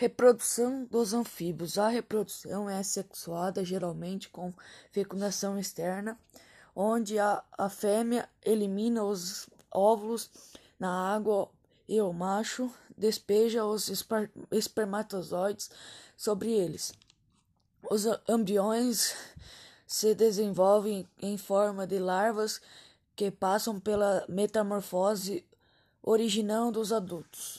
Reprodução dos anfíbios. A reprodução é sexuada geralmente com fecundação externa, onde a, a fêmea elimina os óvulos na água e o macho despeja os espermatozoides sobre eles. Os embriões se desenvolvem em forma de larvas que passam pela metamorfose originando os adultos.